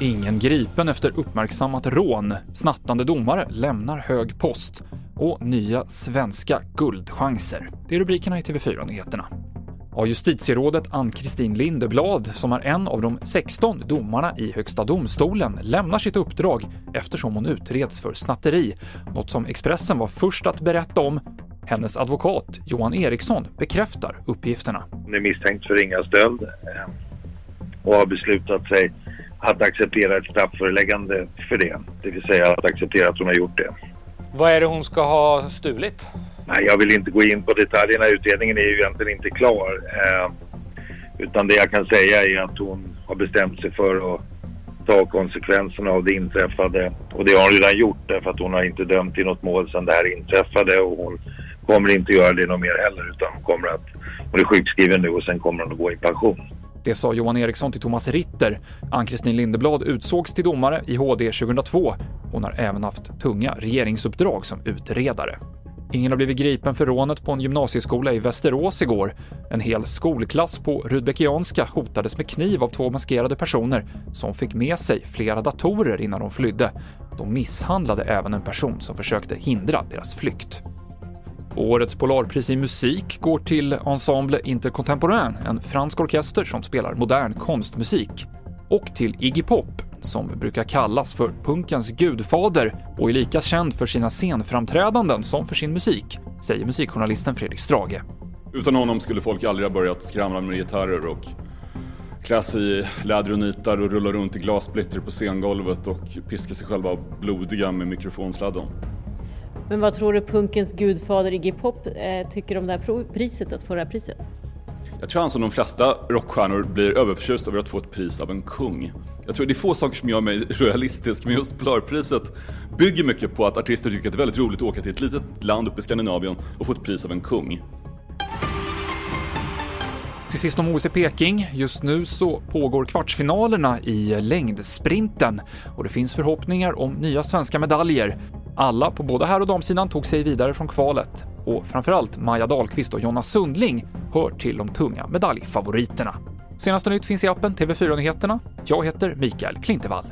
Ingen gripen efter uppmärksammat rån. Snattande domare lämnar hög post. Och nya svenska guldchanser. Det är rubrikerna i TV4-nyheterna. Ja, justitierådet Ann-Kristin Lindeblad, som är en av de 16 domarna i Högsta domstolen, lämnar sitt uppdrag eftersom hon utreds för snatteri, något som Expressen var först att berätta om. Hennes advokat Johan Eriksson bekräftar uppgifterna. Hon är misstänkt för ringa stöld eh, och har beslutat sig att acceptera ett strafföreläggande för det. Det vill säga att acceptera att hon har gjort det. Vad är det hon ska ha stulit? Nej, jag vill inte gå in på detaljerna. Utredningen är ju egentligen inte klar. Eh, utan det jag kan säga är att hon har bestämt sig för att ta konsekvenserna av det inträffade. Och det har hon redan gjort därför att hon har inte dömt i något mål sedan det här inträffade och hon kommer inte göra det något mer heller utan hon kommer att, hon är sjukskriven nu och sen kommer hon att gå i pension. Det sa Johan Eriksson till Thomas Ritter. Ann-Kristin Lindeblad utsågs till domare i HD 2002. Hon har även haft tunga regeringsuppdrag som utredare. Ingen har blivit gripen för rånet på en gymnasieskola i Västerås igår. En hel skolklass på Rudbeckianska hotades med kniv av två maskerade personer som fick med sig flera datorer innan de flydde. De misshandlade även en person som försökte hindra deras flykt. Årets Polarpris i musik går till Ensemble Intercontemporain, en fransk orkester som spelar modern konstmusik, och till Iggy Pop, som brukar kallas för punkens gudfader och är lika känd för sina scenframträdanden som för sin musik, säger musikjournalisten Fredrik Strage. Utan honom skulle folk aldrig ha börjat skramla med gitarrer och klä sig i läder och nitar och rulla runt i glassplitter på scengolvet och piska sig själva blodiga med mikrofonsladden. Men vad tror du punkens gudfader Iggy Pop eh, tycker om det här priset, att få det här priset? Jag tror han som de flesta rockstjärnor blir överförtjust över att få ett pris av en kung. Jag tror det är få saker som gör mig royalistisk, men just Polarpriset bygger mycket på att artister tycker att det är väldigt roligt att åka till ett litet land uppe i Skandinavien och få ett pris av en kung. Till sist om OS i Peking. Just nu så pågår kvartsfinalerna i längdsprinten och det finns förhoppningar om nya svenska medaljer. Alla på både här och damsidan tog sig vidare från kvalet och framförallt Maja Dahlqvist och Jonna Sundling hör till de tunga medaljfavoriterna. Senaste nytt finns i appen TV4 Nyheterna. Jag heter Mikael Klintevall.